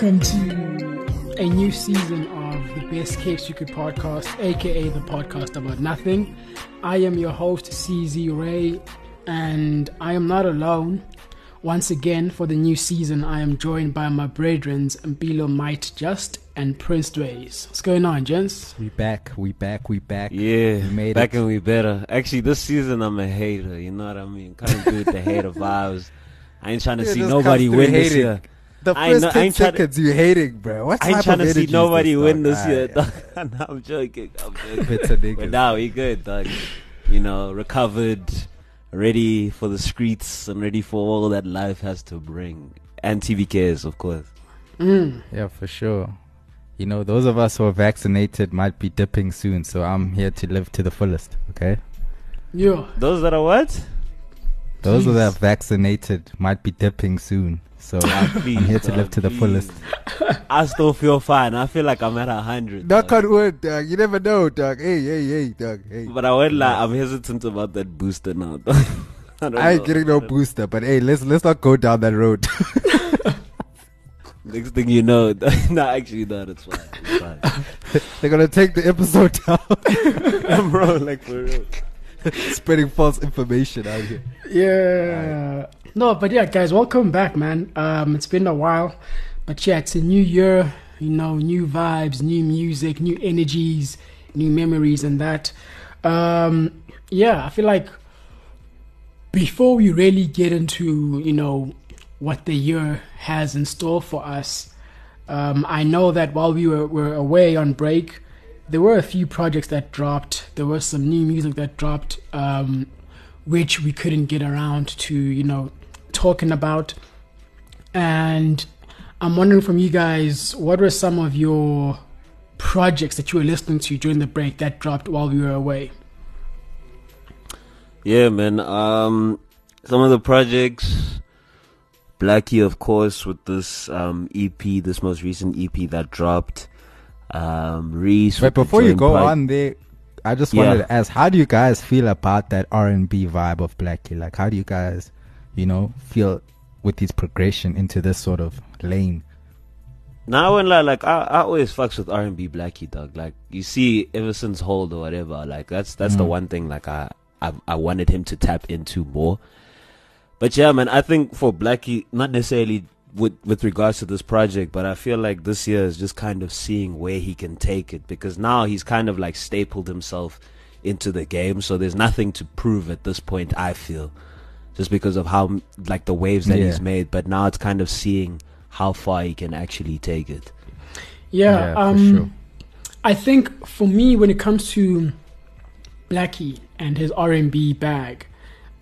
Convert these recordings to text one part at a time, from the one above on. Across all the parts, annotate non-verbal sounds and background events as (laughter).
welcome to a new season of the Best Kept Secret podcast, aka the podcast about nothing. I am your host, CZ Ray, and I am not alone. Once again, for the new season, I am joined by my brethren, Mpilo Might Just and Prince Dways. What's going on, gents? We back, we back, we back. Yeah, we made back it. and we better. Actually, this season I'm a hater. You know what I mean? Kind of good with the hater (laughs) vibes. I ain't trying to Yeah, see nobody win through this year. The I first know- I 10 ain't tryna- seconds you hating, bro. What I ain't type trying of to see nobody this, win (laughs) dog? this year. Dog. no, I'm joking. I'm joking. Bitter niggas. But now we good, dog. You know, recovered, ready for the streets, and ready for all that life has to bring. And TBKS, of course. Mm. Yeah, for sure. You know, those of us who are vaccinated might be dipping soon, so I'm here to live to the fullest, okay? Yeah. Those that are what? Those that are vaccinated might be dipping soon, so I'm please, (laughs) here to dog, live to the please. fullest. (laughs) I still feel fine. I feel like I'm at a hundred. Knock dog. on wood, dog. You never know, dog. Hey, hey, hey, dog. Hey. But I won't lie, I'm hesitant about that booster now. dog. (laughs) I, don't I ain't know. getting no booster, but hey, let's let's not go down that road. Next thing you know, no, actually, no, it's fine. It's fine. They're gonna take the episode down, Bro, like for real. (laughs) spreading false information out here. Yeah. No, but yeah, guys, welcome back, man. Um, it's been a while, but yeah, it's a new year. You know, new vibes, new music, new energies, new memories, and that. Um, yeah, I feel like before we really get into you know what the year has in store for us, um, I know that while we were, were away on break, there were a few projects that dropped. There was some new music that dropped, um, which we couldn't get around to, you know, talking about. And I'm wondering from you guys, what were some of your projects that you were listening to during the break that dropped while we were away? Yeah, man. Um, some of the projects, Blxckie, of course, with this um EP, this most recent EP that dropped. Um, Reece. But before you go pro- on there, I just Yeah. wanted to ask, how do you guys feel about that R and B vibe of Blxckie? Like, how do you guys, you know, feel with his progression into this sort of lane? Now I won't like I, I always fucks with R and B Blxckie dog. Like you see, ever since Hold or whatever, like that's that's the Mm. one thing like I, I I wanted him to tap into more. But yeah, man, I think for Blxckie, not necessarily with with regards to this project, but I feel like this year is just kind of seeing where he can take it because now he's kind of like stapled himself into the game, so there's nothing to prove at this point. I feel just because of how like the waves that Yeah. he's made, but now it's kind of seeing how far he can actually take it. Yeah, for um, sure. I think for me, when it comes to Blxckie and his R and B bag,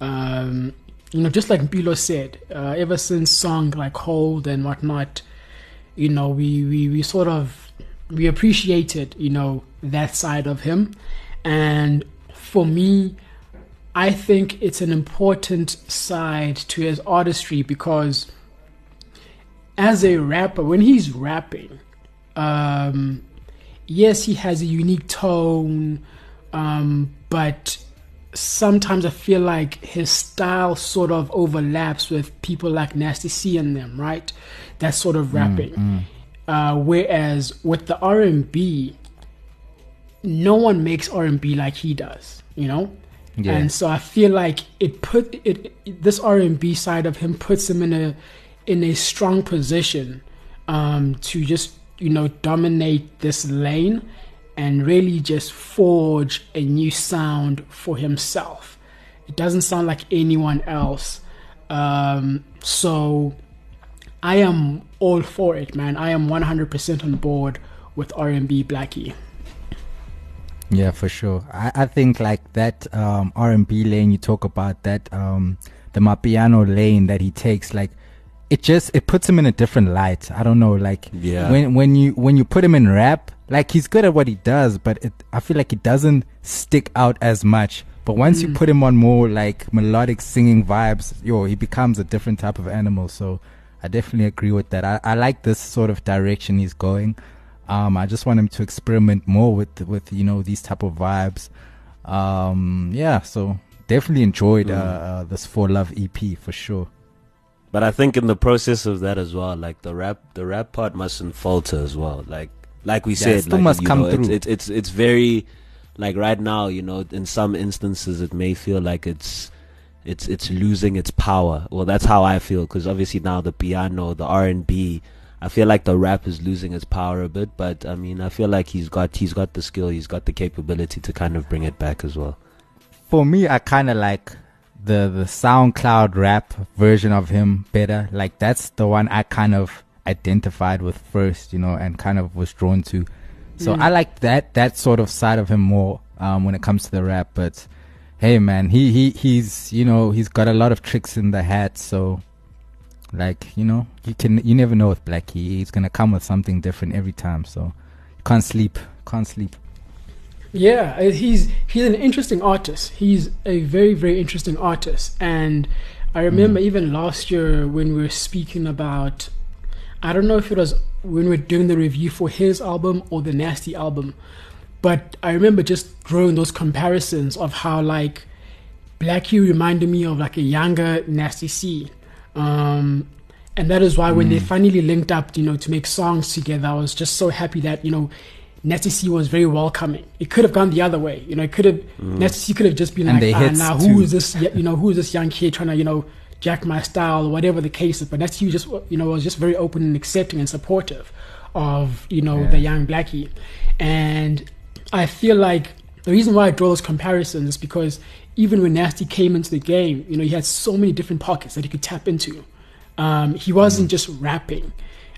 um, you know, just like Mpilo said, uh, ever since song like Hold and whatnot, you know, we, we, we sort of we appreciated, you know, that side of him, and for me, I think it's an important side to his artistry because as a rapper, when he's rapping, um, yes, he has a unique tone, um, but sometimes I feel like his style sort of overlaps with people like Nasty C and them, right? That sort of rapping. Uh, whereas with the R and B, no one makes R and B like he does, you know. Yeah. And so I feel like it put it, it this R and B side of him puts him in a in a strong position um, to just you know dominate this lane and really just forge a new sound for himself. It doesn't sound like anyone else. Um, so I am all for it, man. I am 100% on board with R&B Blxckie. Yeah, for sure. I, I think like that um, R and B lane you talk about that um, the Mapiano lane that he takes like it just it puts him in a different light. I don't know like Yeah. when when you when you put him in rap like he's good at what he does, but it, I feel like it doesn't stick out as much. But once you put him on more like melodic singing vibes, yo, he becomes a different type of animal. So I definitely agree with that. I, I like this sort of direction he's going. Um, I just want him to experiment more with with you know these type of vibes. Um, yeah, so definitely enjoyed uh, uh, this For Love EP for sure. But I think in the process of that as well, like the rap, the rap part mustn't falter as well. Like, like we Yeah, said, like, must come know, it's, through. it's it's it's very, like right now, you know, in some instances it may feel like it's, it's it's losing its power. Well, that's how I feel because obviously now the piano, the R and B, I feel like the rap is losing its power a bit. But I mean, I feel like he's got he's got the skill, he's got the capability to kind of bring it back as well. For me, I kind of like the the SoundCloud rap version of him better. Like that's the one I kind of identified with first, you know, and kind of was drawn to. So Mm. I like that that sort of side of him more um, when it comes to the rap. But hey, man, he he he's you know he's got a lot of tricks in the hat. So like you know you can you never know with Blxckie. He's gonna come with something different every time. So can't sleep, can't sleep. Yeah, he's he's an interesting artist. He's a very very interesting artist, and I remember even last year when we were speaking about, I don't know if it was when we were doing the review for his album or the Nasty album, but I remember just drawing those comparisons of how like Blxckie reminded me of like a younger Nasty C. Um, and that is why when they finally linked up, you know, to make songs together, I was just so happy that, you know, Nasty C was very welcoming. It could have gone the other way. You know, it could have, Nasty C could have just been And like, ah, now too. who is this, you know, who is this young kid trying to, you know, jack my style or whatever the case is. But Nasty C just, you know, was just very open and accepting and supportive of, you know, Yeah. the young Blxckie. And I feel like the reason why I draw those comparisons is because even when Nasty came into the game, you know, he had so many different pockets that he could tap into. Um, he wasn't just rapping,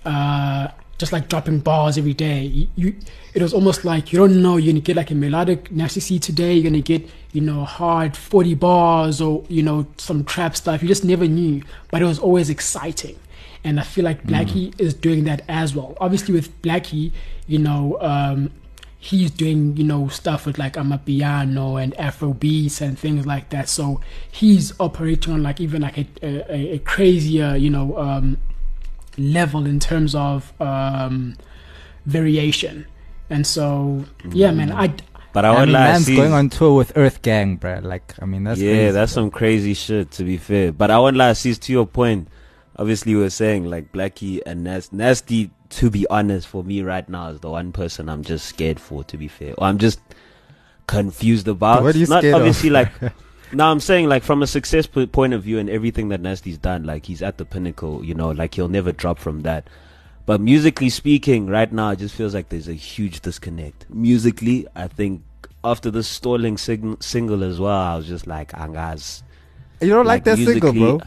uh, just like dropping bars every day. You, you, it was almost like you don't know you're gonna get like a melodic Nasty C today. You're gonna get you know hard forty bars or you know some trap stuff. You just never knew, but it was always exciting. And I feel like Blxckie is doing that as well. Obviously, with Blxckie, you know, um, he's doing you know stuff with like Amapiano and Afro beats and things like that. So he's operating on like even like a a, a crazier you know um, level in terms of um, variation. And so yeah, man, I But I I won't mean, lie, man's going on tour with EarthGang, bro. Like, I mean, that's yeah, crazy, that's bruh. some crazy shit. To be fair, but I won't lie. See, to your point, obviously we were saying like Blxckie and Nas- Nasty. To be honest, for me right now is the one person I'm just scared for. To be fair, or I'm just confused about. What are you Not scared of? obviously like. (laughs) No, I'm saying like from a success po- point of view and everything that Nasty's done, like he's at the pinnacle. You know, like he'll never drop from that. But musically speaking, right now it just feels like there's a huge disconnect. Musically, I think after the stalling sing- single as well, I was just like, Angaz. You don't like, that single, bro?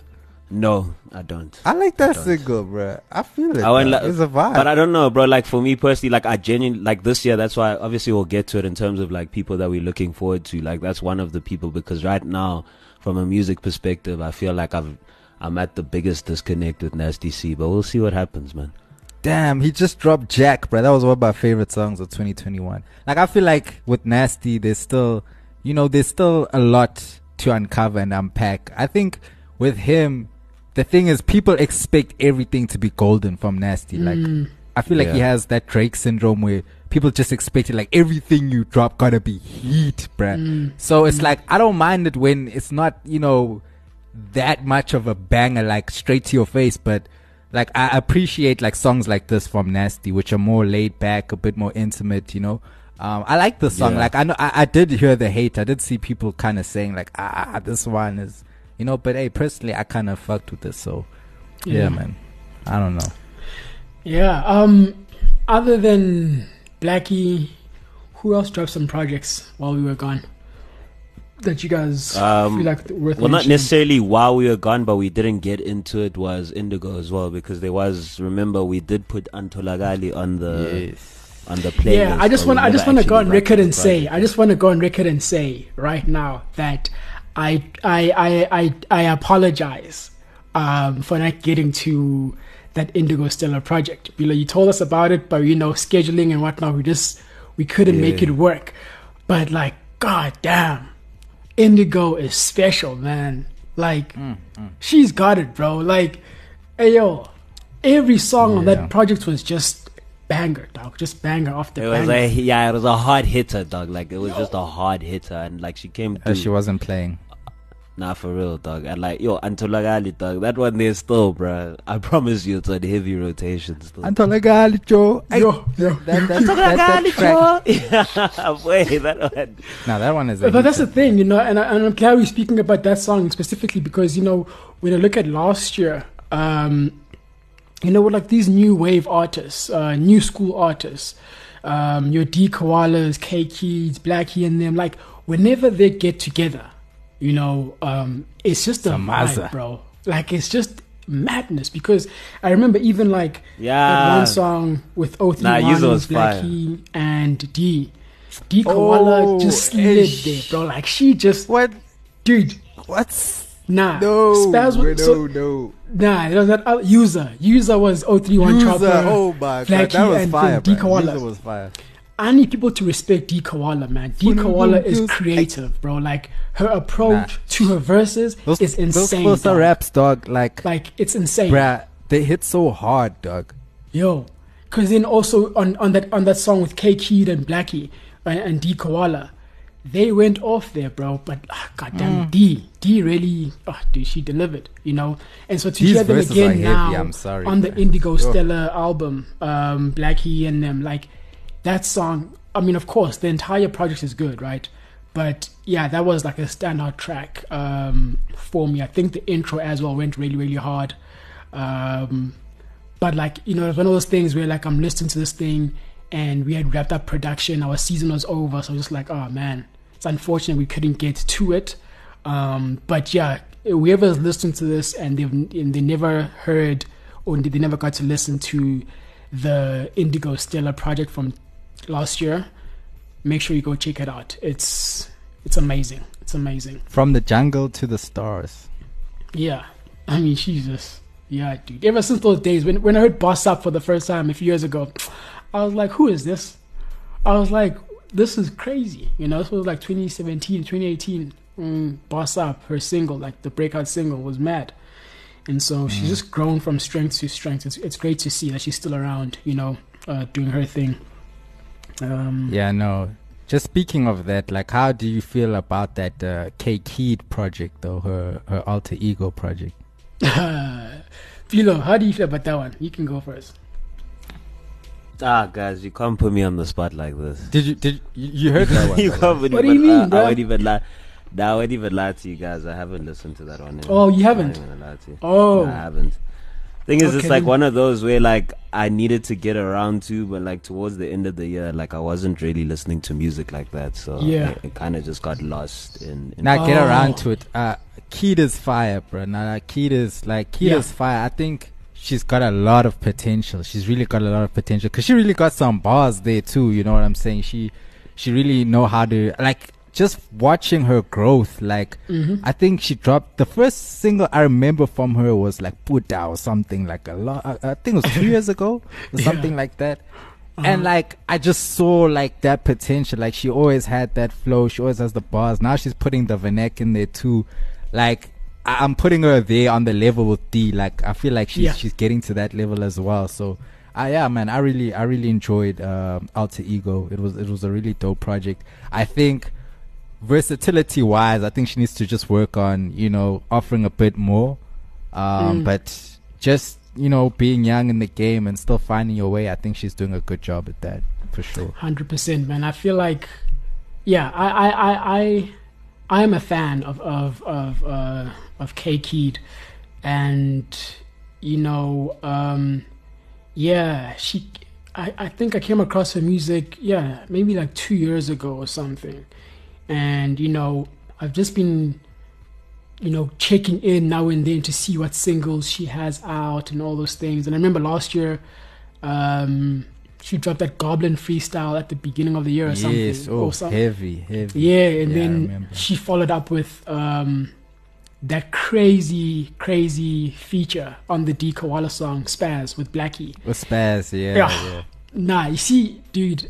No, I don't. I like that don't. single, bro. I feel it. I won't bruh. li- it's a vibe. But I don't know, bro. Like for me personally, like I genuinely like this year. That's why obviously we'll get to it in terms of like people that we're looking forward to. Like that's one of the people because right now, from a music perspective, I feel like I've I'm at the biggest disconnect with Nasty C. But we'll see what happens, man. Damn, he just dropped Jack, bro. That was one of my favorite songs of 2021. Like, I feel like with Nasty, there's still, you know, there's still a lot to uncover and unpack. I think with him, the thing is, people expect everything to be golden from Nasty. Like, Mm. I feel like he has that Drake syndrome where people just expect it, like everything you drop gotta be heat, bruh. Mm. So it's like I don't mind it when it's not, you know, that much of a banger, like straight to your face. But like I appreciate like songs like this from Nasty, which are more laid back, a bit more intimate. You know, um, I like the song. Yeah. Like I know I, I did hear the hate. I did see people kind of saying like, ah, this one is, you know. But hey, personally, I kind of fucked with this. So yeah, Yeah. man. I don't know. Yeah. Um. Other than Blxckie, who else dropped some projects while we were gone that you guys Um, feel like worth Well, not necessarily while we were gone, but we didn't get into it. Was Indigo as well because there was. Remember, we did put Antolagali on the on the playlist. Yeah, I just want I just want to go on record the and say. I just want to go on record and say right now that I I I I, I apologize um, for not getting to that Indigo Stella project. You know, you told us about it, but you know, scheduling and whatnot, we just we couldn't make it work. But like, god damn, Indigo is special, man. Like, Mm, she's got it, bro. Like, hey yo, every song on that project was just banger, dog. Just banger off the It was banger. a yeah, it was a hard hitter, dog. Like it was just a hard hitter, and like she came Uh, through. she wasn't playing. Nah, for real, dog. And like, yo, Antolagali, dog. That one there still, bro. I promise you, it's on heavy rotation still. Antolagali, Joe. Ay, Yo, yo. That, that, that, that, yeah, wait, (laughs) that one. Now that one is. a But that's the thing, you know, and, I, and I'm glad we're speaking about that song specifically because, you know, when I look at last year, um, you know, with like these new wave artists, uh, new school artists, um, your Dee Koalas, K Keeds, Blxckie, and them, like, whenever they get together, you know, um, it's just a vibe, bro. Like, it's just madness because I remember even like Yeah. one song with O3 Nah, Blxckie, and D. Dee Koala Oh, just slid ish. there, bro. Like she just, What? dude, What's. nah. No. Spaz was, no, so, no. Nah, it was that other, uh, user. User was 031 User, Chopper. oh my god, that was and fire, Dee Koala. User was fire. I need people to respect Dee Koala, man. Dee Koala is creative, bro. Like her approach Nah. to her verses Those, is insane. closer dog. raps, dog. Like, Like it's insane. bruh, they hit so hard, dog. Yo, because then also on, on that on that song with K Keed and Blxckie uh, and, and Dee Koala, they went off there, bro. But ah, goddamn, Mm. D D really, oh, dude, she delivered, you know. And so to These hear them again are heavy, now I'm sorry, on the. Indigo Yo. Stella album, um, Blxckie and them, like that song. I mean, of course, the entire project is good, right? But yeah, that was like a standout track um, for me. I think the intro as well went really, really hard. Um, but like you know, it's one of those things where like I'm listening to this thing, and we had wrapped up production. Our season was over, so I was just like, oh man, it's unfortunate we couldn't get to it. Um, but yeah, whoever's listening to this and they've and they never heard or they never got to listen to the Indigo Stella project from last year, make sure you go check it out. It's it's amazing. It's amazing. From the jungle to the stars. Yeah. I mean, Jesus. Yeah, dude. Ever since those days, when, when I heard Boss Up for the first time a few years ago, I was like, who is this? I was like, this is crazy. You know, this was like 2017, 2018. Mm, Boss Up, her single, like the breakout single, was mad. And so she's just grown from strength to strength. It's, it's great to see that she's still around, you know, uh, doing her thing. Um, Yeah, no. Just speaking of that, like, how do you feel about that uh, K Keed project, though, her her alter ego project? (laughs) Mpilo, how do you feel about that one? You can go first. Ah, guys, you can't put me on the spot like this. Did you did you, you heard that one? (laughs) you by can't put What do even, you mean, I, I bro? won't even lie. Nah, I won't even lie to you guys. I haven't listened to that one. yet. Oh, you I'm haven't? not gonna lie to you. Oh. Nah, I haven't. Thing is, Okay, it's like then- one of those where like I needed to get around to, but like towards the end of the year, like I wasn't really listening to music like that. So Yeah. it, it kind of just got lost in. in Now get Oh. around to it. Uh, Keita's fire, bro. Now like, Keita's like Keita's Yeah. fire. I think she's got a lot of potential. She's really got a lot of potential because she really got some bars there too. You know what I'm saying? She she really know how to like just watching her growth. Like hmm I think she dropped the first single I remember from her was like Buddha or something like a lot. I, I think it was two years ago or (laughs) Yeah. something like that. And like I just saw like that potential. Like she always had that flow. She always has the bars. Now she's putting the Vanek in there too. Like I- I'm putting her there on the level with D. Like I feel like she's Yeah. she's getting to that level as well. So. Uh, yeah, man, I really, I really enjoyed um Alter Ego. It was, it was a really dope project. I think versatility wise, I think she needs to just work on, you know, offering a bit more. Um, Mm. But just, you know, being young in the game and still finding your way, I think she's doing a good job at that for sure. Hundred percent, man. I feel like, yeah, I, I, I, I, I am a fan of of of uh, of K Keed, and you know, um, yeah, she. I, I think I came across her music, yeah, maybe like two years ago or something, and you know, I've just been, you know, checking in now and then to see what singles she has out and all those things. And I remember last year, um, she dropped that Goblin freestyle at the beginning of the year or something. Yes, oh, or some- heavy, heavy. yeah, and Yeah, then she followed up with um, that crazy, crazy feature on the Dee Koala song "Spaz" with Blxckie. With Spaz, yeah, Yeah. yeah. Nah, you see, dude,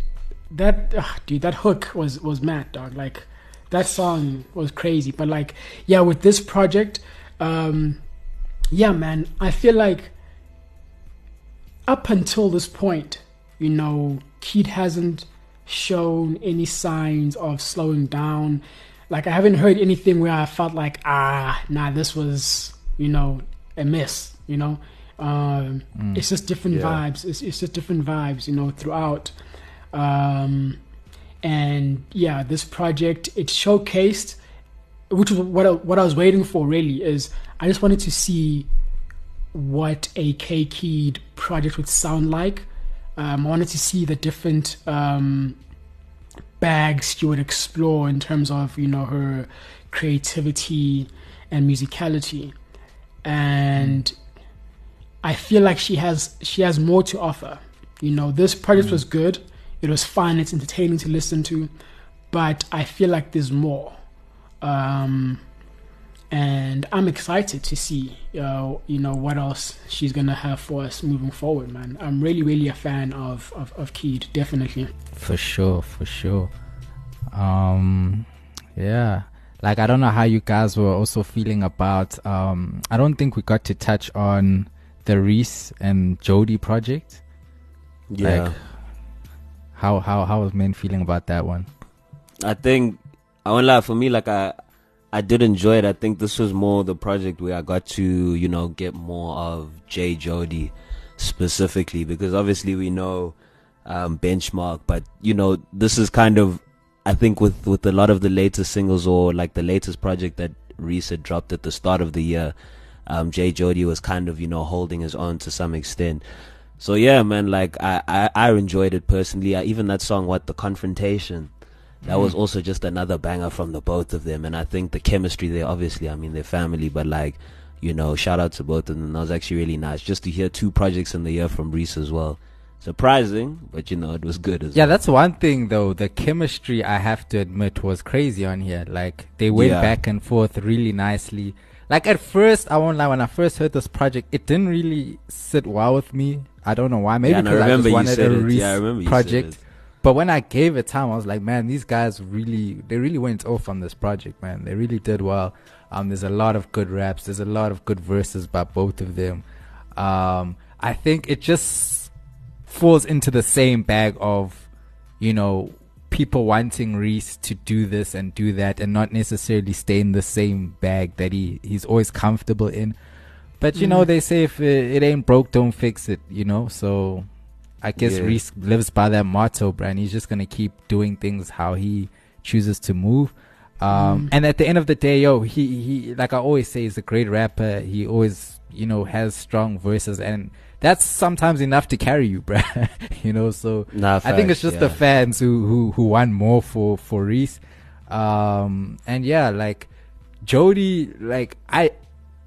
that ah, dude, that hook was was mad, dog. Like that song was crazy. But like, yeah, with this project, um, yeah, man, I feel like up until this point, you know, Keed hasn't shown any signs of slowing down. like I haven't heard anything where I felt like ah nah this was you know a miss you know um, Mm. it's just different Yeah. vibes it's, it's just different vibes you know throughout um, and yeah this project it showcased which was what I, what I was waiting for really is I just wanted to see what a K Keed project would sound like. Um, I wanted to see the different um, bags she would explore in terms of you know her creativity and musicality, and I feel like she has she has more to offer. You know, this project was good. It was fun. It's entertaining to listen to, but I feel like there's more. Um, and I'm excited to see, uh, you know, what else she's gonna have for us moving forward, man. I'm really, really a fan of of, of Keed, definitely. For sure, for sure. Um, yeah. Like I don't know how you guys were also feeling about. Um, I don't think we got to touch on the Reece and Jody project. Yeah. Like, how how how was men feeling about that one? I think I won't lie for me like I I did enjoy it. I think this was more the project where I got to, you know, get more of Jay Jody specifically because obviously we know um benchmark, but you know, this is kind of I think with with a lot of the latest singles or like the latest project that Reece had dropped at the start of the year, um Jay Jody was kind of, you know, holding his own to some extent. So yeah, man, like I, I, I enjoyed it personally. I, even that song, what the confrontation, that was mm. also just another banger from the both of them. And I think the chemistry there, obviously, I mean they're family, but like, you know, shout out to both of them. That was actually really nice just to hear two projects in the year from Reece as well. Surprising, but you know it was good as Yeah, well. that's one thing though. The chemistry, I have to admit, was crazy on here. Like they went Yeah. back and forth really nicely. Like at first, I won't lie. When I first heard this project, it didn't really sit well with me. I don't know why. Maybe Yeah, and I because I, remember just you wanted said a it. Reece Yeah, I remember you said project. it. But when I gave it time, I was like, man, these guys really, they really went off on this project, man. They really did well. Um, there's a lot of good raps. There's a lot of good verses by both of them. Um, I think it just falls into the same bag of, you know, people wanting Reece to do this and do that and not necessarily stay in the same bag that he, he's always comfortable in. But you know, Mm. they say if it, it ain't broke, don't fix it, you know? So I guess Yeah. Reece lives by that motto, bro, and he's just gonna keep doing things how he chooses to move. Um, Mm. and at the end of the day, yo, he, he, like I always say, he's a great rapper. He always, you know, has strong verses, and that's sometimes enough to carry you, bro. (laughs) you know, so Nah, I think it's just the fans who, who, who want more for, for Reece. Um, and yeah, like Jody, like I,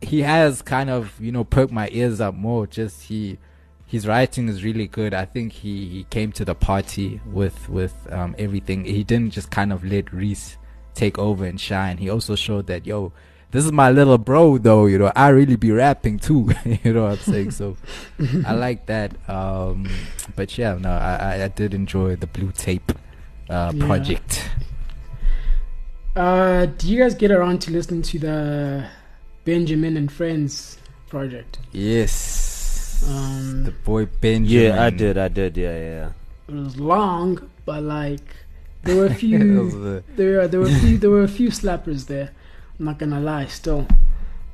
he has kind of, you know, perked my ears up more. Just he, his writing is really good. I think he, he came to the party with, with, um, everything. He didn't just kind of let Reece take over and shine. He also showed that, yo, this is my little bro though, you know, I really be rapping too. (laughs) you know what I'm saying? So I (laughs) like that. Um, but yeah, no, I, I, did enjoy the blue tape, uh, Yeah. project. Uh, do you guys get around to listening to the Benjamin and Friends project? Yes. Um, the boy Benjamin. Yeah, I did, I did, yeah, yeah. It was long, but like there were a (laughs) few the- there were there were a few (laughs) there were a few slappers there. I'm not gonna lie, still.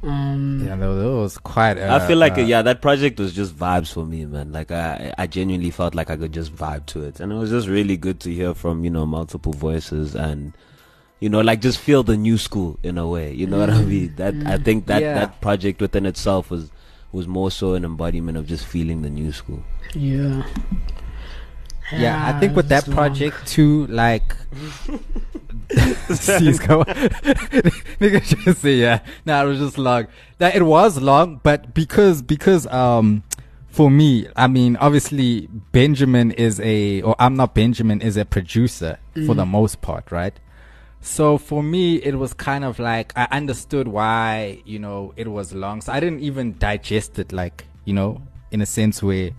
Um, yeah, that was, that quite. Uh, I feel like uh, yeah, that project was just vibes for me, man. Like I, I genuinely felt like I could just vibe to it, and it was just really good to hear from you know multiple voices and you know like just feel the new school in a way. You know what I Mm, mean? That I mm. think that Yeah. that project within itself was was more so an embodiment of just feeling the new school. yeah. Yeah, I think with that it's long. project too, like. (laughs) Please go. (laughs) Nigga just say yeah. No, it was just long. That it was long, but because because um for me, I mean, obviously Benjamin is a or I'm not Benjamin is a producer for Mm. the most part, right? So for me, it was kind of like I understood why you know it was long. So I didn't even digest it like you know in a sense where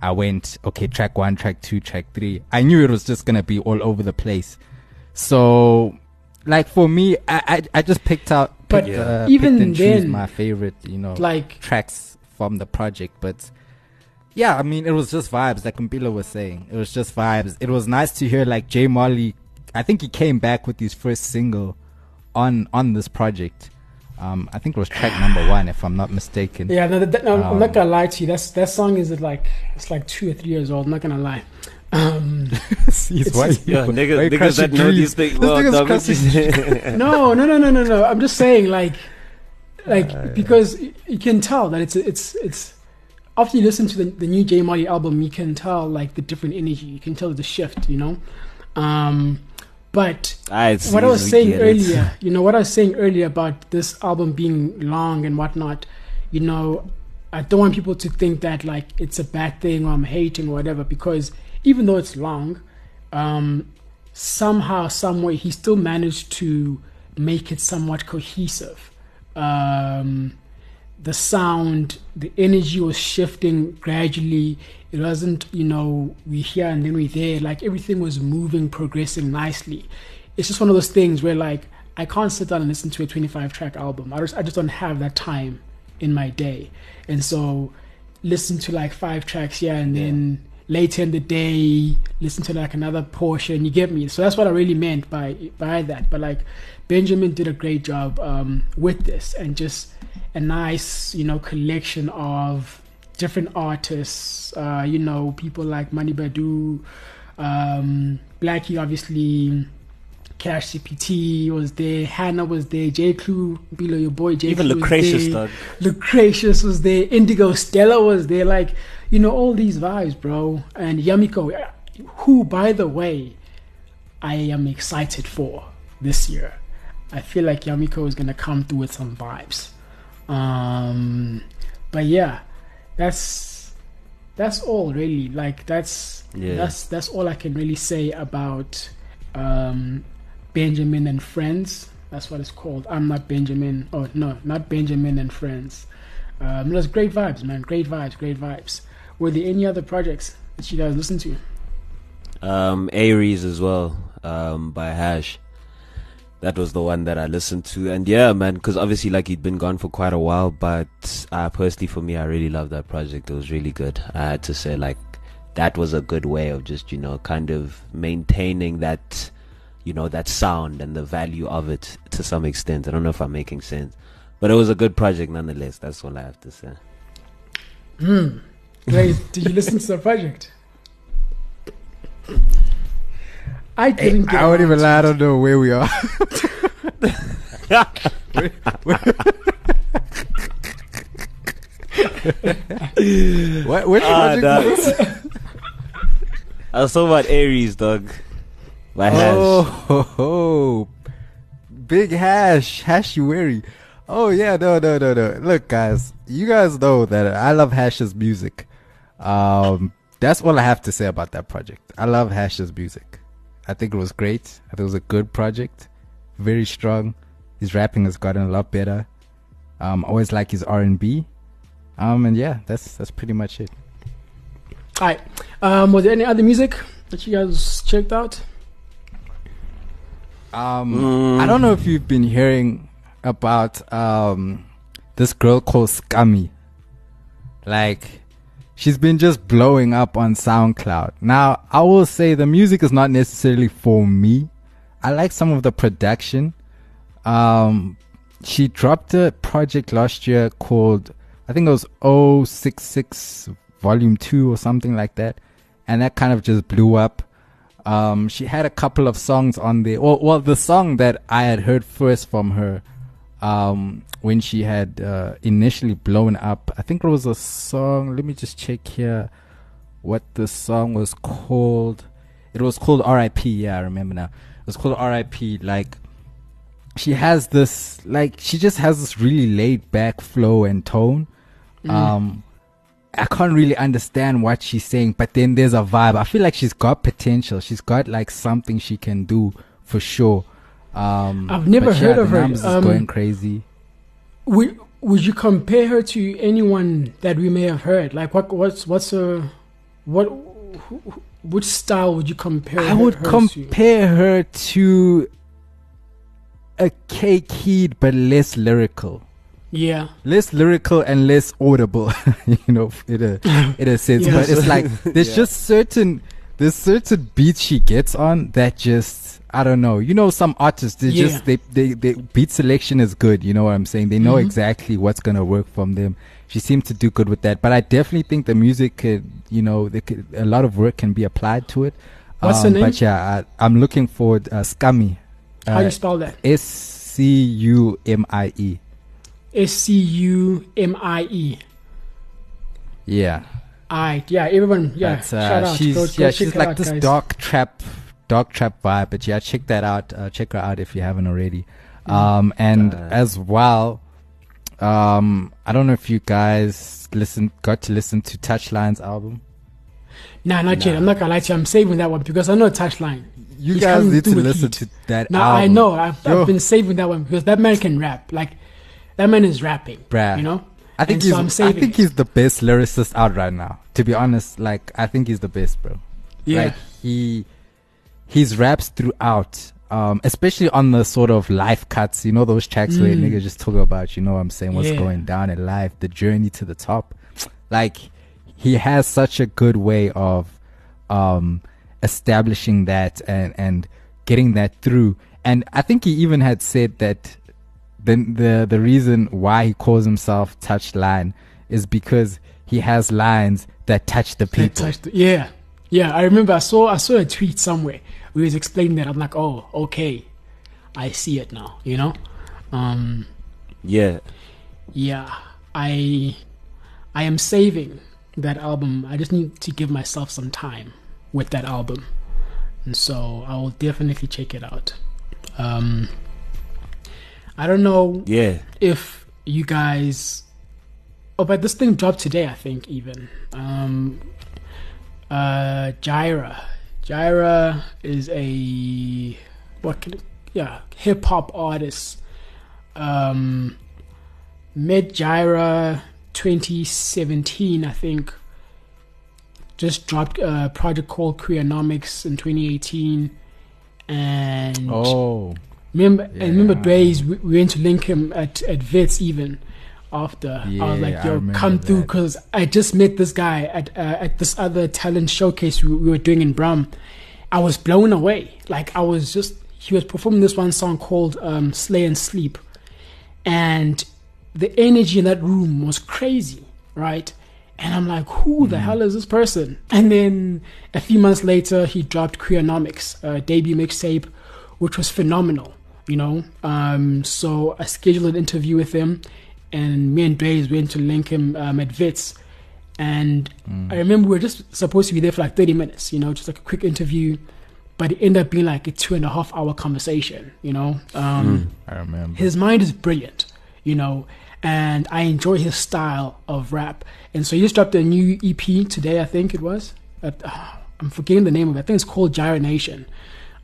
I went okay track one, track two, track three. I knew it was just gonna be all over the place. So like for me, I I, I just picked out But picked, Yeah. uh, even then, my favorite you know Like tracks from the project, but yeah, I mean, it was just vibes, like Mpilo was saying. It was just vibes. It was nice to hear like J Molley. I think he came back with his first single on on this project. Um, I think it was track number one, if I'm not mistaken. Yeah, no, that, no, I'm Um, not gonna lie to you. That's that song is like it's like two or three years old. I'm not gonna lie. Um, (laughs) Jeez, It's- why it's- Yeah, why niggas, niggas that know these things. Well, nigga's dog, (laughs) (laughs) no, no, no, no, no, no. I'm just saying, like, like because y- you can tell that it's it's it's after you listen to the, the new J Marty album, you can tell like the different energy. You can tell the shift, you know. Um, but I what I was saying earlier, you know, what I was saying earlier about this album being long and whatnot, you know, I don't want people to think that like it's a bad thing or I'm hating or whatever because even though it's long, um, somehow, some way, he still managed to make it somewhat cohesive. Um, the sound, the energy was shifting gradually. It wasn't, you know, we here and then we there. Like everything was moving, progressing nicely. It's just one of those things where, like, I can't sit down and listen to a 25 track album. I just, I just don't have that time in my day. And so, listen to like five tracks here and then later in the day, listen to like another portion. You get me? So that's what I really meant by by that. But like, Benjamin did a great job um, with this and just a nice, you know, collection of different artists. Uh, you know, people like Mani Badu, um, Blxckie, obviously. Cash CPT was there, Hannah was there, J. Clue, below your boy J. Even Clue was Lucretius, there. Lucretius was there, Indigo Stella was there, like, you know, all these vibes, bro. And Yamiko, who, by the way, I am excited for this year. I feel like Yamiko is gonna come through with some vibes. Um, but yeah, that's that's all really. Like that's Yeah. that's that's all I can really say about um, Benjamin and Friends. That's what it's called. I'm not Benjamin. Oh no, not Benjamin and Friends. Um, great vibes, man. Great vibes, great vibes. Were there any other projects that you guys listen to? Um, Aries as well, um, by Hash. That was the one that I listened to, and yeah, man, because obviously, like he'd been gone for quite a while, but uh, personally, for me, I really loved that project. It was really good. I had to say, like, that was a good way of just, you know, kind of maintaining that, you know, that sound and the value of it to some extent. I don't know if I'm making sense, but it was a good project nonetheless. That's all I have to say. Hmm. Wait, did you listen to the project? (laughs) I didn't get I won't even lie. I don't know where we are. (laughs) what? Which Ah, project? dog. I was talking about Aries, dog. By Hash. Oh, ho, (laughs) ho. big hash, hashy weary. Oh yeah, no, no, no, no. Look, guys, you guys know that I love Hash's music. Um, that's all I have to say about that project. I love Hash's music. I think it was great. I think it was a good project, very strong. His rapping has gotten a lot better. Um, I always like his R and B. Um, and yeah, that's that's pretty much it. All right. Um, was there any other music that you guys checked out? Um, Mm. I don't know if you've been hearing about um this girl called Scumie. Like, she's been just blowing up on SoundCloud. Now, I will say the music is not necessarily for me. I like some of the production. Um, she dropped a project last year called I think it was 066 Volume Two or something like that, and that kind of just blew up. Um, she had a couple of songs on there. Well, well, the song that I had heard first from her, um, when she had uh, initially blown up, I think it was a song. Let me just check here, what the song was called. It was called R.I.P. Yeah, I remember now. It was called R.I.P. Like, she has this, like, she just has this really laid back flow and tone. Um, I can't really understand what she's saying, but then there's a vibe. I feel like she's got potential. She's got like something she can do for sure. Um, I've never heard yeah, of the her. numbers is Um, going crazy. Would Would you compare her to anyone that we may have heard? Like, what what's what's a what who- who- which style would you compare? I her, would her to? compare her to a K Keed, but less lyrical. Yeah, less lyrical and less audible, (laughs) you know, in a in a sense. (laughs) Yes. But it's like there's (laughs) Yeah. just certain there's certain beats she gets on that just I don't know. You know, some artists they Yeah. just they, they they beat selection is good. You know what I'm saying? They know Mhm. exactly what's gonna work from them. She seemed to do good with that. But I definitely think the music could, you know, they could, a lot of work can be applied to it. What's Um, name? But yeah, I, I'm looking forward. Uh, Scumie. How do Uh, you spell that? S C U M I E. S C U M I E. Yeah. I yeah, everyone yeah. Uh, shout out. she's go, go yeah, she's like out, this guys. dark trap, dark trap vibe. But yeah, check that out. Uh, check her out if you haven't already. Um, and Uh, as well, um, I don't know if you guys listen, got to listen to Touchline's album. Nah, not yet. I'm not gonna lie to you. I'm saving that one because I know Touchline. You He's guys need to listen heat. to that Now album. I know. I've, I've been saving that one because that man can rap. Like that man is rapping. Bruh. You know. I think And he's. so I'm I think it. he's the best lyricist out right now. To be honest, like I think he's the best, bro. Yeah. Like he, his raps throughout, um, especially on the sort of life cuts. You know those tracks where Mm. niggas just talk about, you know, what I'm saying what's Yeah. going down in life, the journey to the top. (tsk) Like he has such a good way of, um, establishing that and and getting that through. And I think he even had said that the the the reason why he calls himself Touchline is because he has lines that touch the people. touched it. Yeah, yeah. I remember I saw I saw a tweet somewhere he was explaining that. I'm like, oh, okay, I see it now. You know, um, Yeah. yeah. I I am saving that album. I just need to give myself some time with that album, and so I will definitely check it out. Um, I don't know Yeah. if you guys oh but this thing dropped today i think even um uh Gyre Gyre is a what can yeah hip hop artist. Um met Gyre 2017 i think. Just dropped a project called Queernomics in 2018 and Oh, Remember, Yeah. and remember days we, we went to link him at at Wits even after. I was like, "Yo, come through," because I just met this guy at uh, at this other talent showcase we, we were doing in Braam. I was blown away. Like I was just he was performing this one song called um, "Slay and Sleep," and the energy in that room was crazy, right? And I'm like, who Mm. the hell is this person? And then a few months later, he dropped Queernomics, a debut mixtape, which was phenomenal, you know. Um, so I scheduled an interview with him, and me and Blaze went to link him um, at Wits. And I remember we were just supposed to be there for like 30 minutes, you know, just like a quick interview. But it ended up being like a two and a half hour conversation, you know. Um, I remember. his mind is brilliant, you know, and I enjoy his style of rap. And so he just dropped a new EP today, I think it was. Uh, I'm forgetting the name of it. I think it's called Gyre Nation.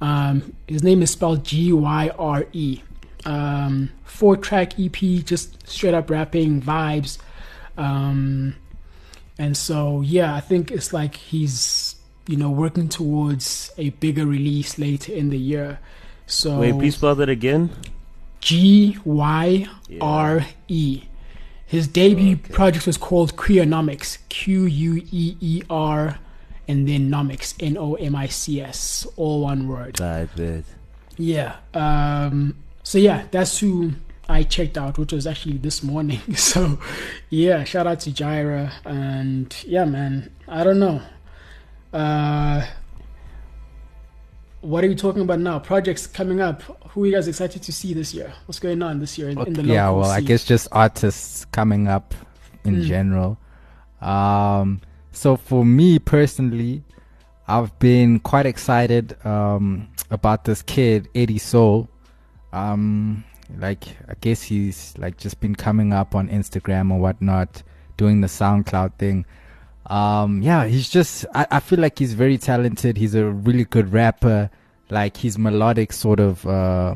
Um, his name is spelled G Y R E. Um, four track EP, just straight up rapping vibes. Um, and so, yeah, I think it's like he's, you know, working towards a bigger release later in the year. So Wait, please spell that again. G Y R E. His debut project was called Queernomics, Q U E E R, and then Nomics, N O M I C S, all one word. I bet. Yeah. Um, so yeah, that's who I checked out, which was actually this morning. (laughs) So yeah, shout out to Gyre, and yeah, man, I don't know. Uh, what are you talking about now? Projects coming up. Who are you guys excited to see this year? What's going on this year in, in the local yeah, well, I guess just artists coming up in Mm. general. Um, so for me personally, I've been quite excited um, about this kid, Eddie Soul. Um, like I guess he's like just been coming up on Instagram or whatnot, doing the SoundCloud thing. Um, yeah, he's just I, I feel like he's very talented. He's a really good rapper. Like his melodic sort of uh,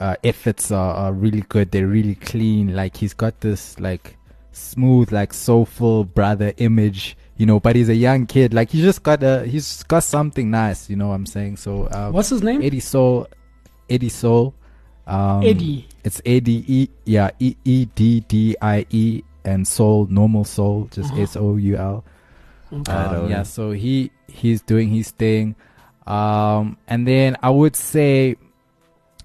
uh, efforts are, are really good. They're really clean. Like he's got this like smooth, like soulful brother image, you know. But he's a young kid. Like he's just got a he's got something nice, you know. what I'm saying so. Uh, What's his name? Eddie Soul? Eddie Soul. Um, Eddie. It's A D E yeah E E D D I E and Soul normal Soul just Uh-huh. S O U L. Okay. I Um, don't yeah, so he he's doing his thing. Um, and then I would say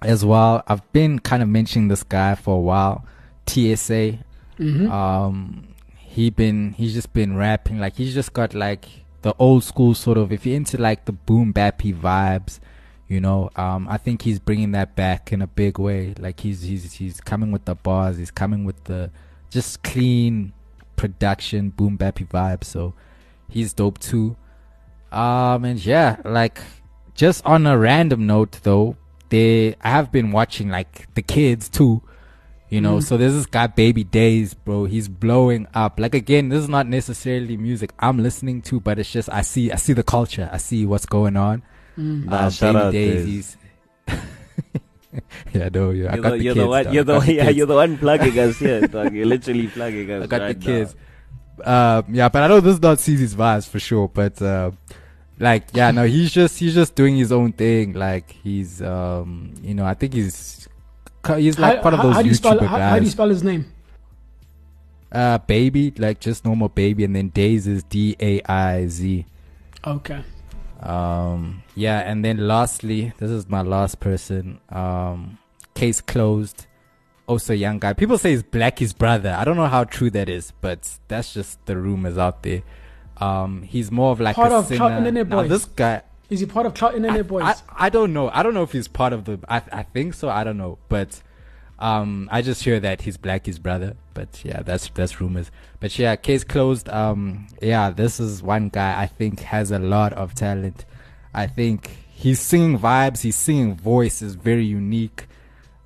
as well, I've been kind of mentioning this guy for a while, TSA. hmm Um, he been he's just been rapping like he's just got like the old school sort of. If you're into like the boom bappy vibes, you know, um, I think he's bringing that back in a big way. Like he's he's he's coming with the bars. He's coming with the just clean production, boom bappy vibe. So he's dope too. Um, and yeah, like just on a random note though, they I have been watching like the kids too. You know, Mm. so there's this guy, Baby Daiz, bro. He's blowing up. Like again, this is not necessarily music I'm listening to, but it's just I see, I see the culture, I see what's going on. Mm. Nah, Uh, shout Baby out Days, Days. (laughs) yeah, no, yeah, You're, got the, the you're kids. the one. dog. You're the one. the (laughs) Yeah, kids. you're the one plugging us here. Dog. You're literally plugging us. (laughs) I got right the kids. Now. Um, yeah, but I know this is not CZ's vibes for sure. But uh, like, yeah, no, he's just he's just doing his own thing. Like he's um, you know, I think he's he's like how, part of how- those how do you spell YouTuber how, how do you spell his name? Uh, baby, like just normal baby, and then Days is D A I Z. Okay. Um, yeah, and then lastly, this is my last person. Um, case closed. Also, young guy. People say he's Blxckie's brother. I don't know how true that is, but that's just the rumors out there. Um, he's more of like Part a of. Clout Internet Now, this guy, Is he part of Clout Internet I, Boys? I, I don't know. I don't know if he's part of the. I, I think so. I don't know, but um, I just hear that he's black, his brother. But yeah, that's that's rumors. But yeah, case closed. Um, yeah, this is one guy I think has a lot of talent. I think he's singing vibes. He's singing voice is very unique.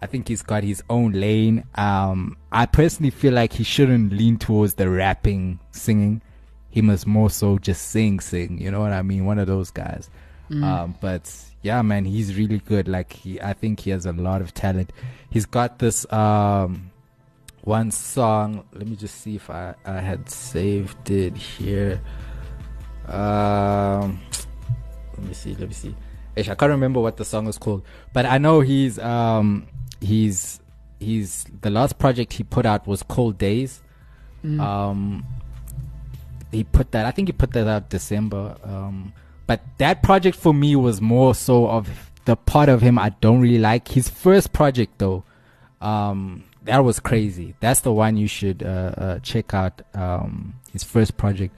I think he's got his own lane. Um, I personally feel like he shouldn't lean towards the rapping, singing. He must more so just sing, sing. You know what I mean? One of those guys. Mm. Um, but yeah, man, he's really good. Like he, I think he has a lot of talent. He's got this um one song. Let me just see if I I had saved it here. Um, let me see. Let me see. Ish, I can't remember what the song was called, but I know he's um he's he's the last project he put out was Cold Days. Mm. Um, he put that. I think he put that out December. Um, but that project for me was more so of the part of him I don't really like. His first project though, um, that was crazy. That's the one you should uh, uh, check out. Um, his first project.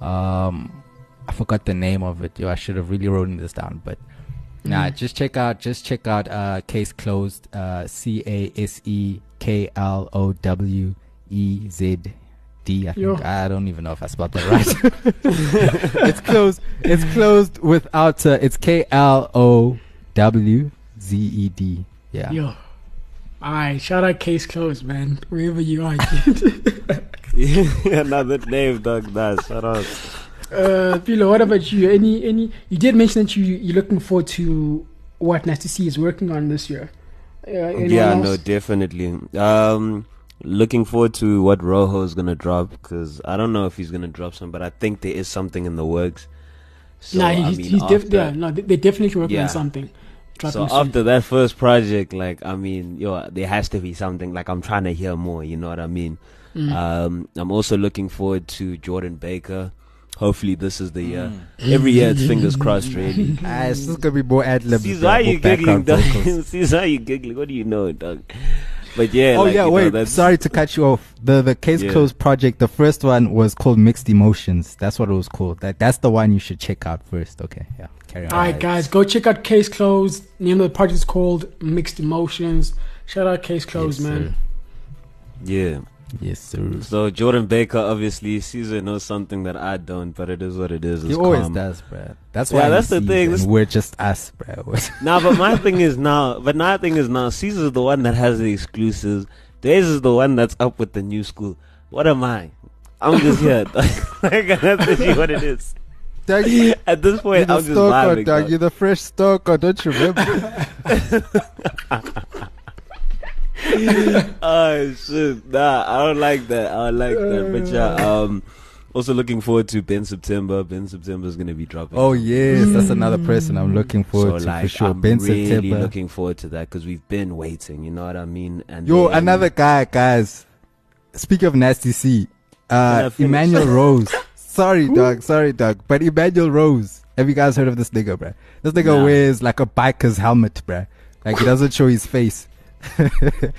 Um, I forgot the name of it. Yo, I should have really written this down, but. Nah, Mm. just check out just check out uh case closed uh C A S E K L O W E Z D. I Yo. I don't even know if I spelled that right. (laughs) it's closed. It's closed without uh, it's K L O W Z E D. Yeah. Yo. Alright, shout out Case Closed, man. Wherever you are, kid. (laughs) (laughs) Another name, dog. Nah, shout out. uh, Mpilo, what about you? Any, any? You did mention that you you're looking forward to what Nasty C is working on this year. Uh, yeah, else? no, definitely. Um, looking forward to what Roho is gonna drop because I don't know if he's gonna drop some, but I think there is something in the works. So, nah, I he's, mean, he's def- yeah, no, they, they're definitely working Yeah. on something. So soon. after that first project, like I mean, yo, there has to be something. Like I'm trying to hear more. You know what I mean? Mm. Um, I'm also looking forward to Jordan Baker. Hopefully, this is the year. Every year, it's (laughs) fingers crossed, really. (laughs) Ah, it's just gonna be more ad libs. See, why are you giggling, dog? See, why are you giggling? What do you know, dog? But yeah. oh like, yeah, you know, wait. Sorry to cut you off. The the case Yeah. closed project. The first one was called Mixed Emotions. That's what it was called. That that's the one you should check out first. Okay, yeah. Carry on. Alright, guys, go check out Case Closed. Name of the project is called Mixed Emotions. Shout out Case Closed, Yes, man. sir. Yeah. Yes, sir. So Jordan Baker, obviously, Caesar knows something that I don't, but it is what it is. He always calm. does, bro. That's why. he that's the thing. We're just us, bro. (laughs) Nah, but my thing is now, but my thing is now, Caesar's the one that has the exclusives. Days is the one that's up with the new school. What am I? I'm just here. (laughs) like, that's literally what it is. (laughs) At this point, I'm just stalker, vibing. You're the fresh stalker. Don't you remember? (laughs) oh shit! Nah, I don't like that. I don't like that. But yeah, um, also looking forward to Ben September. Ben September is gonna be dropping. oh yes, that's another person I'm looking forward so to like, for sure. I'm Ben really September. looking forward to that because we've been waiting. You know what I mean? And Yo, then- another guy, guys. Speak of nasty C, uh. Emmanuel Rose. (laughs) Sorry, dog. Sorry, dog. But Emmanuel Rose, Have you guys heard of this nigga, bruh? This nigga Nah. wears like a biker's helmet, bruh. Like he (laughs) doesn't show his face. (laughs)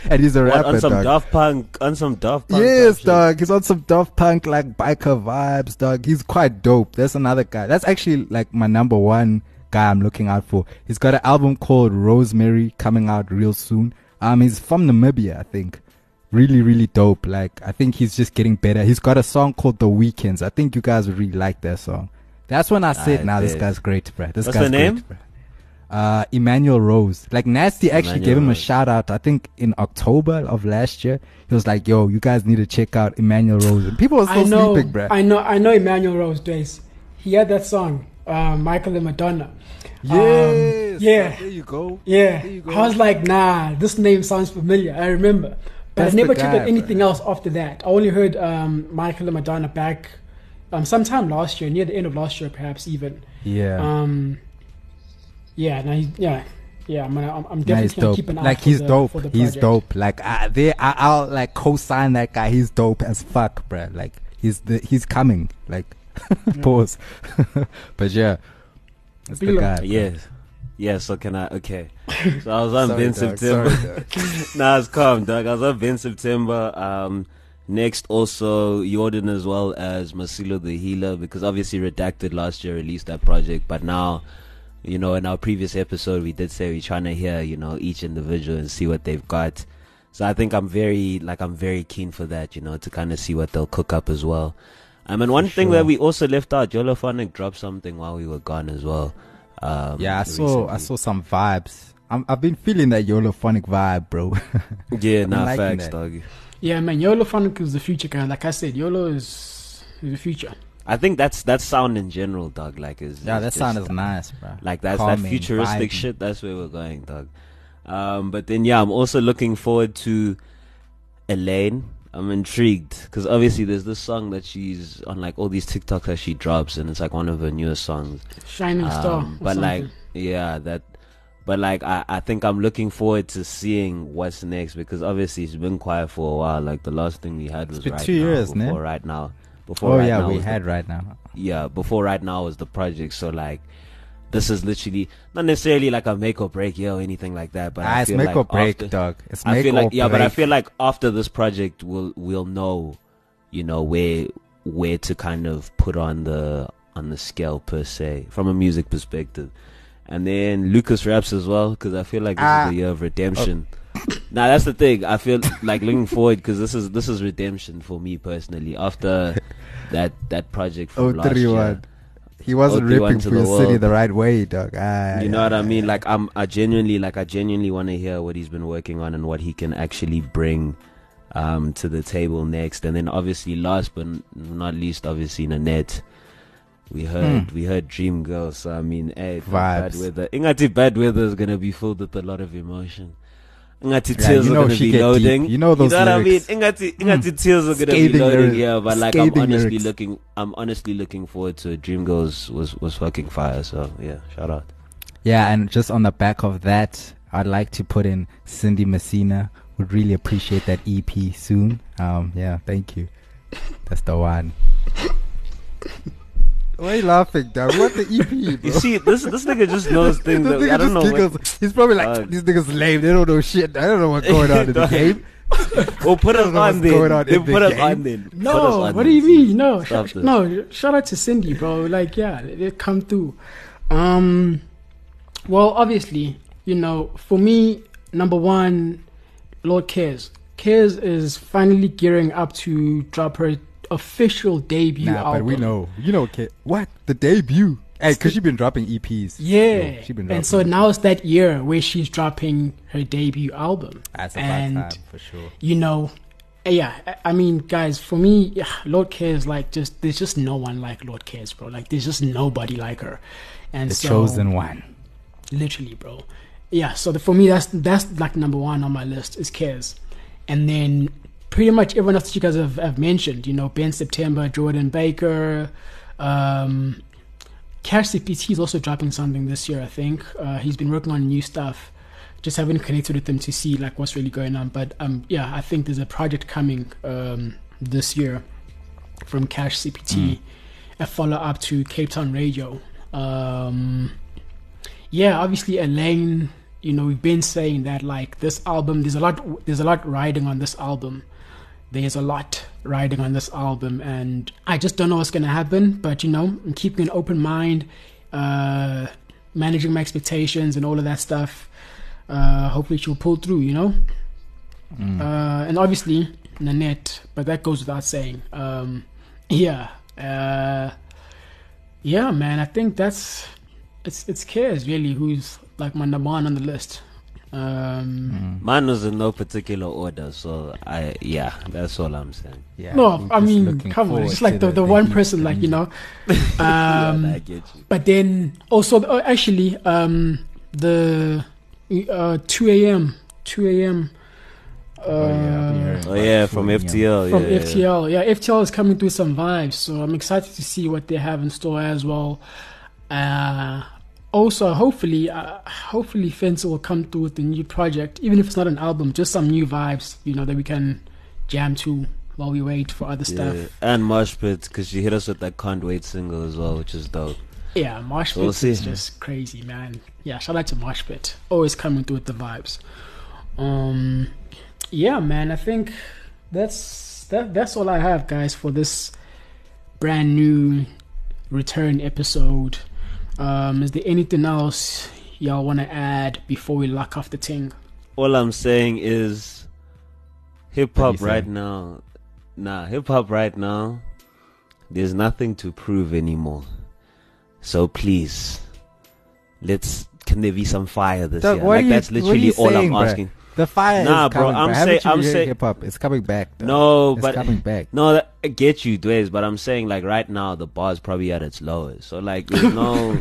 and he's a What, rapper, on some dog. Daft Punk, on some Daft Punk. Yes, dog. He's on some Daft Punk like biker vibes, dog. He's quite dope. That's another guy. That's actually like my number one guy I'm looking out for. He's got an album called Rosemary coming out real soon. Um, he's from Namibia, I think. Really, really dope. Like I think he's just getting better. He's got a song called The Weekends. I think you guys really like that song. That's when I said, I "Nah, this guy's great, bruh. This What's guy's the name? great, bruh." Uh, Emmanuel Rose. Like Nasty actually Emmanuel gave him a shout out. I think in October of last year, he was like, "Yo, you guys need to check out Emmanuel Rose." And people were I still know, sleeping, bruh. I know, I know. Emmanuel Rose Days. He had that song, uh, Michael and Madonna. yes, Um, yeah. There you go. Yeah, There you go. I was like, nah, this name sounds familiar. I remember, but That's I never the checked guy, out anything bro. else after that. I only heard um, Michael and Madonna back um, sometime last year, near the end of last year, perhaps even. Yeah. Um, yeah, no, he, yeah, yeah. I'm, gonna, I'm, I'm Nah, definitely he's gonna dope. keep an eye Like for he's the, dope. For the He's dope. Like I, they, I, I'll like co-sign that guy. He's dope as fuck, bruh. Like he's the, he's coming. Like (laughs) pause. (laughs) but yeah, that's the guy. bruh. Yes. Yeah, so can I? Okay. So I was (laughs) on Sorry, Ben dog. September. Sorry, nah, it's calm, dog. I was on Ben September. Um, next also Jordan as well as Masilo the Healer because obviously Redacted last year released that project, but now, you know, in our previous episode we did say we're trying to hear, you know, each individual and see what they've got. So I think I'm very like I'm very keen for that, you know, to kind of see what they'll cook up as well. Um, and one For thing sure. where we also left out, Yolophonic dropped something while we were gone as well. Um, Yeah, I saw, I saw some vibes. I'm, I've been feeling that Yolophonic vibe, bro. (laughs) Yeah, I'm nah, facts, that. dog. Yeah, man, YOLO Phonic is the future guy. Like I said, YOLO is, is the future. I think that's that sound in general, dog. Like is yeah, is that sound just- is nice, bro. Like that's Calming, that futuristic vibey. shit. That's where we're going, dog. Um, but then yeah, I'm also looking forward to Elaine. I'm intrigued because obviously there's this song that she's on like all these TikToks that she drops, and it's like one of her newest songs. Shining Star. Um, or but like, yeah, that. But like, I, I think I'm looking forward to seeing what's next because obviously she's been quiet for a while. Like the last thing we had was been right two now. years, before ne? right now. Before Oh right yeah, now we was the- had right now. yeah, before right now was the project. So like, this is literally not necessarily like a make or break year or anything like that. But ah, I it's feel make like or break, after- dog. It's I make feel or like yeah, but I feel like after this project, we'll we'll know, you know, where where to kind of put on the on the scale per se from a music perspective. And then Lucasraps as well because I feel like this Ah. is the year of redemption. (laughs) now that's the thing. I feel like looking forward because this is this is redemption for me personally after that that project from last year. He wasn't ripping to for the his city the right way, dog. Ah, You know yeah, what I mean? yeah. Like I'm, I genuinely, like I genuinely want to hear what he's been working on and what he can actually bring um, to the table next. And then obviously, last but not least, obviously Nanette. We heard, Hmm. we heard Dream Girl. So I mean, hey, bad weather. Ingati bad weather is gonna be filled with a lot of emotion. Ingati Yeah, tears you are know gonna she be get deep. loading. You know those what I mean? lyrics. Ingati, Ingati tears are gonna Scathing be loading. lyrics. Yeah, but like I'm honestly lyrics. looking, I'm honestly looking forward to it. Dream Girls was was fucking fire. So yeah, shout out. Yeah, and just on the back of that, I'd like to put in Cindy Messina. Would really appreciate that EP soon. Um, yeah, thank you. That's the one. (laughs) Why are you laughing, dog? What the EP, (laughs) bro? You see, this this nigga just knows (laughs) things This that nigga I don't know. just What, giggles. He's probably like, Dog. these niggas lame. They don't know shit. I don't know what's going on in the (laughs) Dog. game. well, put I us on then. going on then in the put us game. on then. Put us No, on what do you mean? No, sh- no. Shout out to Cindy, bro. Like, yeah, they come through. Um, well, obviously, you know, for me, number one, Lord Cares. Kez is finally gearing up to drop her official debut Nah, album. but we know. You know, kid. What? The debut? Hey, because she's been dropping EPs. Yeah, she been and so dropping now it's that year where she's dropping her debut album. That's and time, for sure. you know, eh, yeah, I- I mean, guys, for me, Lordkez like just there's just no one like Lordkez, bro. Like there's just nobody like her, and The so chosen one. literally, bro. Yeah, so the, for me, that's that's like number one on my list is Kez, and then pretty much everyone else that you guys have, have mentioned, you know, Ben September, Jordan Baker, um, Cash CPT is also dropping something this year, I think. Uh, he's been working on new stuff. Just haven't connected with them to see like what's really going on. But um, yeah, I think there's a project coming um, this year from Cash CPT, a follow up to Cape Town Radio. Um, yeah, obviously Elaine. You know, we've been saying that like this album, there's a lot, there's a lot riding on this album. There's a lot riding on this album, and I just don't know what's gonna happen. But you know, I'm keeping an open mind, uh, managing my expectations and all of that stuff. Uh, hopefully, she'll pull through. You know, Mm. uh, and obviously Nanette, but that goes without saying. Um, yeah, uh, yeah, man. I think that's it's it's Kez really who's like my number one on the list. Um, Mm. Mine was in no particular order, so I yeah, that's all I'm saying. Yeah, No, I mean, come on, it's just like to the, the one person, like you know. (laughs) yeah, Um, I get you. but then also, oh, actually, um, the uh, two a.m. two a.m. Uh, Oh, yeah, I've been hearing Oh yeah, from a.m. FTL. from yeah, yeah. FTL. Yeah, FTL is coming through some vibes, so I'm excited to see what they have in store as well. Uh, also, hopefully, uh, hopefully, Fentse will come through with a new project, even if it's not an album, just some new vibes, you know, that we can jam to while we wait for other stuff. Yeah. And Mosh Pit, because she hit us with that Can't Wait single as well, which is dope. Yeah, Mosh Pit We'll is just crazy, man. Yeah, shout out to Mosh Pit. Always coming through with the vibes. Um, yeah, man. I think that's that. That's all I have, guys, for this brand new return episode. Um, is there anything else y'all want to add before we lock off the thing? All I'm saying is hip hop right say? now. Nah, hip hop right now, there's nothing to prove anymore. So please, let's. Can there be some fire this Doug, year? Like you- that's literally all saying, I'm bruh? asking. The fire Nah, is bro, I'm back. say- I'm heard say- hip hop. It's coming back. Though. No, it's but coming back. No, that, I get you, Dwayne, but I'm saying like right now the bar is probably at its lowest. So like, (laughs) no,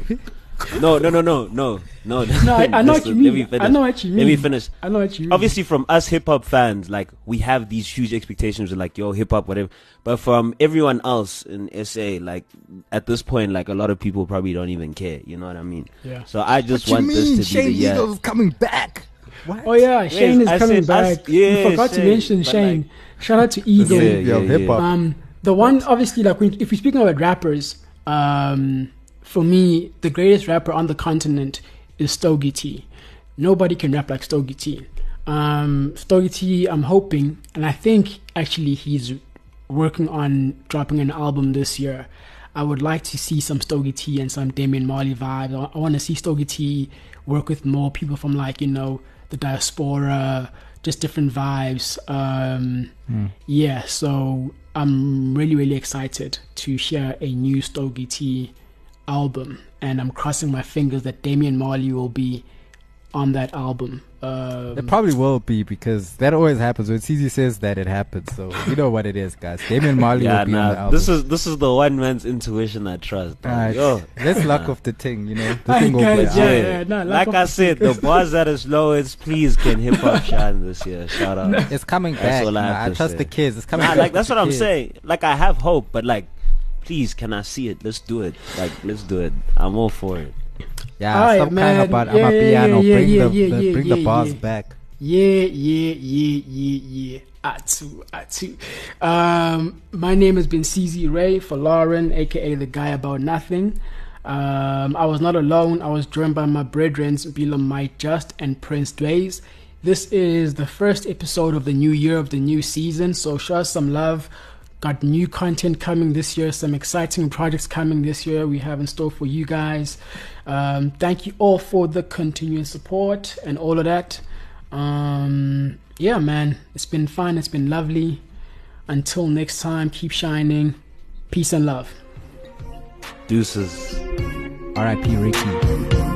no, no, no, no, no, no. No, I, I know what you Listen, Let me mean. I know what you mean. Let me finish. I know what you mean. Obviously, from us hip hop fans, like we have these huge expectations of like, yo, hip hop, whatever. But from everyone else in SA, like at this point, like a lot of people probably don't even care. You know what I mean? Yeah. So I just What you want mean? this to be the year. Eagles coming back. What? Oh yeah, Shane is I coming said us- back. yeah, we forgot to mention but, Shane. Shout out to The Eagle. Yeah, savior of yeah. Um, the one obviously like when, if we're speaking about rappers, um, for me the greatest rapper on the continent is Stogie T. Nobody can rap like Stogie T. Um, Stogie T, I'm hoping, and I think actually he's working on dropping an album this year. I would like to see some Stogie T and some Damian Marley vibes. I, I want to see Stogie T work with more people from like you know the diaspora, just different vibes. Um, Hmm. yeah, so I'm really, really excited to hear a new Stogie T album, and I'm crossing my fingers that Damian Marley will be on that album. Um, It probably will be because that always happens. When CZ says that, it happens. So you know what it is, guys. Damian (laughs) Marley Yeah, will be on the nah. album. This is this is the one man's intuition I trust. dog. Alright, Yo, let's lock (laughs) off the thing. You know, the Alright, (laughs) thing will guys, be yeah, yeah. no, like I said, the bars at its lowest. Please, can hip hop shine this year? Shout out. It's coming That's back. all I Nah, I trust say. the kids. It's coming Nah, back. like that's what I'm kids. saying. Like I have hope, but like, please, can I see it? Let's do it. Like, let's do it. I'm all for it. Yeah, Alright, stop man. crying about Yeah, I'm a piano. yeah, bring yeah, the, yeah, the yeah, bring the yeah. back. Yeah, yeah, yeah, yeah, yeah. Atu, atu. Um, my name has been CZ Ray for Lauren, aka the guy about nothing. Um, I was not alone. I was joined by my brethren, Bila Mike Just and Prince Dways. This is the first episode of the new year of the new season, so show us some love. Got new content coming this year, some exciting projects coming this year we have in store for you guys. Um, thank you all for the continuing support and all of that. Um, yeah, man, it's been fun. It's been lovely. Until next time, keep shining. Peace and love. Deuces. R.I.P. Ricky.